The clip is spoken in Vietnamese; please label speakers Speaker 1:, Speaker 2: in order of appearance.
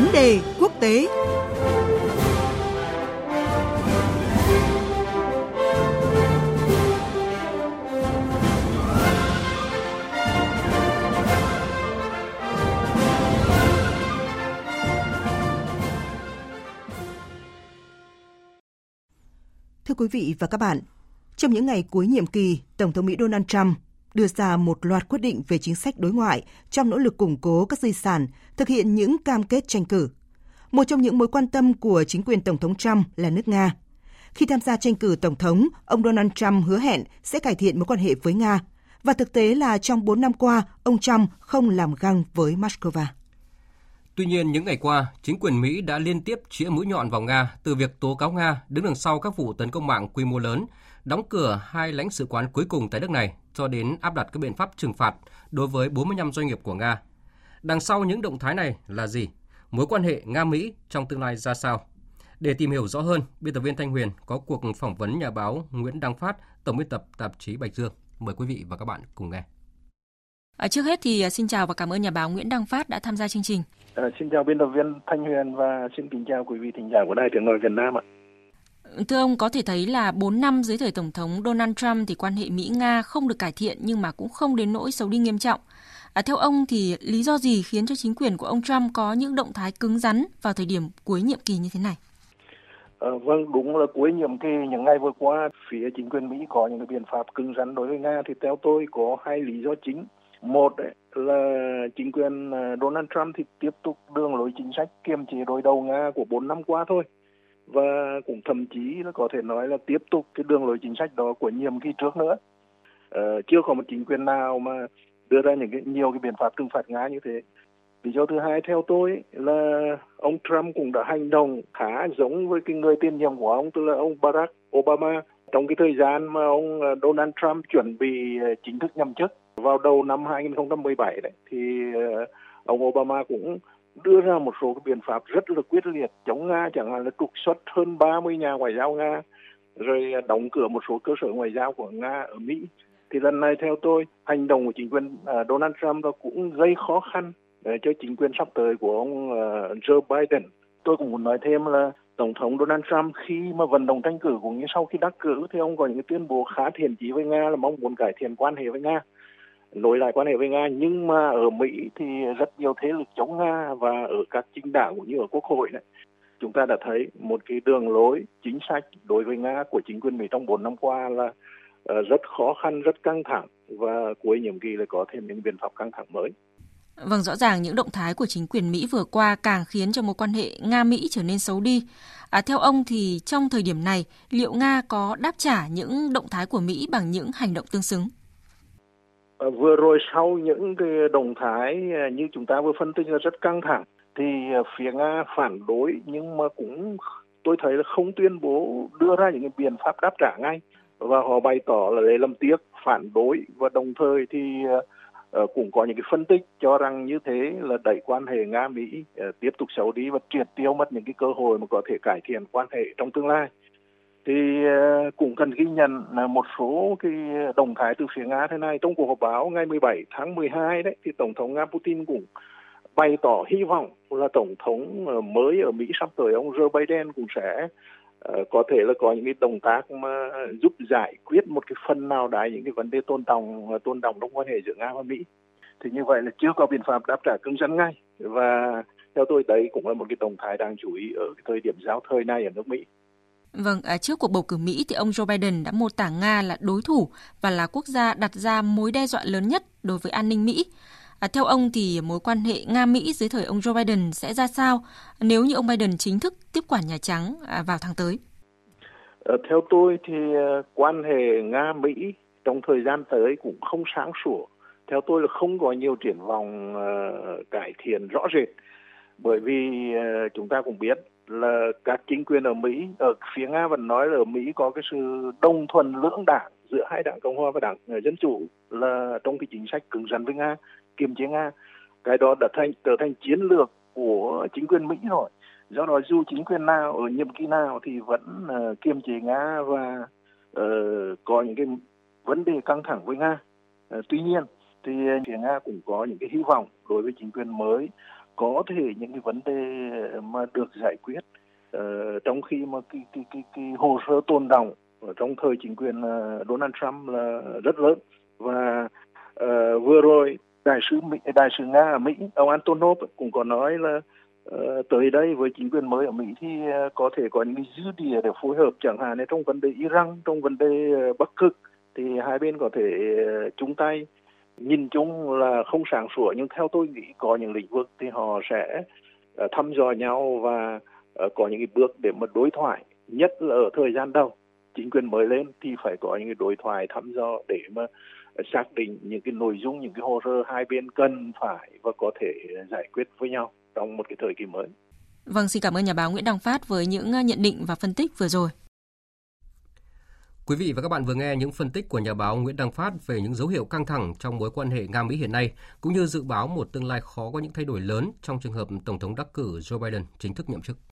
Speaker 1: Vấn đề quốc tế. Thưa quý vị và các bạn, trong những ngày cuối nhiệm kỳ, Tổng thống Mỹ Donald Trump đưa ra một loạt quyết định về chính sách đối ngoại trong nỗ lực củng cố các di sản, thực hiện những cam kết tranh cử. Một trong những mối quan tâm của chính quyền Tổng thống Trump là nước Nga. Khi tham gia tranh cử Tổng thống, ông Donald Trump hứa hẹn sẽ cải thiện mối quan hệ với Nga. Và thực tế là trong 4 năm qua, ông Trump không làm găng với Moscow.
Speaker 2: Tuy nhiên, những ngày qua, chính quyền Mỹ đã liên tiếp chĩa mũi nhọn vào Nga từ việc tố cáo Nga đứng đằng sau các vụ tấn công mạng quy mô lớn, đóng cửa hai lãnh sự quán cuối cùng tại nước này cho đến áp đặt các biện pháp trừng phạt đối với 45 doanh nghiệp của Nga. Đằng sau những động thái này là gì? Mối quan hệ Nga-Mỹ trong tương lai ra sao? Để tìm hiểu rõ hơn, biên tập viên Thanh Huyền có cuộc phỏng vấn nhà báo Nguyễn Đăng Phát, tổng biên tập tạp chí Bạch Dương. Mời quý vị và các bạn cùng nghe.
Speaker 3: À, trước hết thì à, xin chào và cảm ơn nhà báo Nguyễn Đăng Phát đã tham gia chương trình.
Speaker 4: À, xin chào biên tập viên Thanh Huyền và xin kính chào quý vị thính giả của Đài Tiếng nói Việt Nam ạ.
Speaker 3: Thưa ông, có thể thấy là 4 năm dưới thời Tổng thống Donald Trump thì quan hệ Mỹ-Nga không được cải thiện nhưng mà cũng không đến nỗi xấu đi nghiêm trọng. À, theo ông thì lý do gì khiến cho chính quyền của ông Trump có những động thái cứng rắn vào thời điểm cuối nhiệm kỳ như thế này?
Speaker 4: À, vâng, đúng là cuối nhiệm kỳ những ngày vừa qua, phía chính quyền Mỹ có những biện pháp cứng rắn đối với Nga thì theo tôi có hai lý do chính. Một ấy, là chính quyền ờ, Donald Trump thì tiếp tục đường lối chính sách kiềm chế đối đầu Nga của 4 năm qua thôi và cũng thậm chí là có thể nói là tiếp tục cái đường lối chính sách đó của nhiệm kỳ trước nữa. Ờ, chưa có một chính quyền nào mà đưa ra những cái nhiều cái biện pháp trừng phạt Nga như thế. Lý do thứ hai theo tôi là ông Trump cũng đã hành động khá giống với cái người tiền nhiệm của ông tức là ông Barack Obama trong cái thời gian mà ông ờ, Donald Trump chuẩn bị ờ, chính thức nhậm chức vào đầu năm 2017 đấy thì ờ, ông Obama cũng đưa ra một số cái biện pháp rất là quyết liệt. Chống Nga chẳng hạn là trục xuất hơn 30 nhà ngoại giao Nga, rồi à, đóng cửa một số cơ sở ngoại giao của Nga ở Mỹ. Thì lần này theo tôi, hành động của chính quyền à, Donald Trump nó cũng gây khó khăn à, cho chính quyền sắp tới của ông Joe Biden. Tôi cũng muốn nói thêm là tổng thống Donald Trump khi mà vận động tranh cử cũng như sau khi đắc cử thì ông có những tuyên bố khá thiện chí với Nga là mong muốn cải thiện quan hệ với Nga nối lại quan hệ với Nga nhưng mà ở Mỹ thì rất nhiều thế lực chống Nga và ở các chính đảng cũng như ở quốc hội này chúng ta đã thấy một cái đường lối chính sách đối với Nga của chính quyền Mỹ trong 4 năm qua là ờ, rất khó khăn, rất căng thẳng và cuối nhiệm kỳ lại có thêm những biện pháp căng thẳng mới.
Speaker 3: Vâng, rõ ràng những động thái của chính quyền Mỹ vừa qua càng khiến cho mối quan hệ Nga-Mỹ trở nên xấu đi. À, theo ông thì trong thời điểm này, liệu Nga có đáp trả những động thái của Mỹ bằng những hành động tương xứng?
Speaker 4: Vừa rồi sau những cái động thái à, như chúng ta vừa phân tích là rất căng thẳng, thì à, phía Nga phản đối, nhưng mà cũng tôi thấy là không tuyên bố đưa ra những cái biện pháp đáp trả ngay. Và họ bày tỏ là lấy làm tiếc, phản đối, và đồng thời thì à, cũng có những cái phân tích cho rằng như thế là đẩy quan hệ nga mỹ tiếp tục xấu đi và triệt tiêu mất những cái cơ hội mà có thể cải thiện quan hệ trong tương lai thì ờ, cũng cần ghi nhận là một số cái động thái từ phía Nga thế này. Trong cuộc họp báo ngày 17 tháng 12 đấy, thì tổng thống Nga Putin cũng bày tỏ hy vọng là tổng thống ờ, mới ở Mỹ sắp tới, ông Joe Biden cũng sẽ có thể là có những cái động tác mà giúp giải quyết một cái phần nào đấy những cái vấn đề tôn trọng tôn trọng trong quan hệ giữa Nga và Mỹ. Thì như vậy là chưa có biện pháp đáp trả cứng rắn ngay. Và theo tôi, đấy cũng là một cái động thái đáng chú ý ở cái thời điểm giao thời này ở nước Mỹ.
Speaker 3: Vâng, à, trước cuộc bầu cử Mỹ thì ông Joe Biden đã mô tả Nga là đối thủ và là quốc gia đặt ra mối đe dọa lớn nhất đối với an ninh Mỹ. À, theo ông thì mối quan hệ Nga-Mỹ dưới thời ông Joe Biden sẽ ra sao nếu như ông Biden chính thức tiếp quản Nhà Trắng à, vào tháng tới?
Speaker 4: À, theo tôi thì ờ, quan hệ Nga-Mỹ trong thời gian tới cũng không sáng sủa. Theo tôi là không có nhiều triển vọng uh, cải thiện rõ rệt. Bởi vì ờ, chúng ta cũng biết là các chính quyền ở Mỹ ở phía Nga vẫn nói là ở Mỹ có cái sự đồng thuận lưỡng đảng giữa hai đảng Cộng hòa và đảng ờ, Dân chủ là trong cái chính sách cứng rắn với Nga, kiềm chế Nga. Cái đó đã thành trở thành chiến lược của chính quyền Mỹ rồi. Do đó dù chính quyền nào ở nhiệm kỳ nào thì vẫn uh, kiềm chế Nga và uh, có những cái vấn đề căng thẳng với Nga. Uh, tuy nhiên thì phía Nga cũng có những cái hy vọng đối với chính quyền mới có thể những cái vấn đề mà được giải quyết uh, trong khi mà cái cái cái cái hồ sơ tồn động ở trong thời chính quyền uh, Donald Trump là rất lớn. Và uh, vừa rồi đại sứ Mỹ, đại sứ Nga ở Mỹ ông Antonov cũng có nói là uh, tới đây với chính quyền mới ở Mỹ thì uh, có thể có những dư địa để phối hợp. Chẳng hạn trong vấn đề Iran trong vấn đề uh, Bắc Cực thì hai bên có thể uh, chung tay nhìn chung là không sáng sủa nhưng theo tôi nghĩ có những lĩnh vực thì họ sẽ ờ, thăm dò nhau và ờ, có những cái bước để mà đối thoại nhất là ở thời gian đầu chính quyền mới lên thì phải có những cái đối thoại thăm dò để mà ờ, xác định những cái nội dung những cái hồ sơ hai bên cần phải và có thể giải quyết với nhau trong một cái thời kỳ mới.
Speaker 3: Vâng, xin cảm ơn nhà báo Nguyễn Đăng Phát với những nhận định và phân tích vừa rồi.
Speaker 2: Quý vị và các bạn vừa nghe những phân tích của nhà báo Nguyễn Đăng Phát về những dấu hiệu căng thẳng trong mối quan hệ Nga Mỹ hiện nay, cũng như dự báo một tương lai khó có những thay đổi lớn trong trường hợp Tổng thống đắc cử Joe Biden chính thức nhậm chức.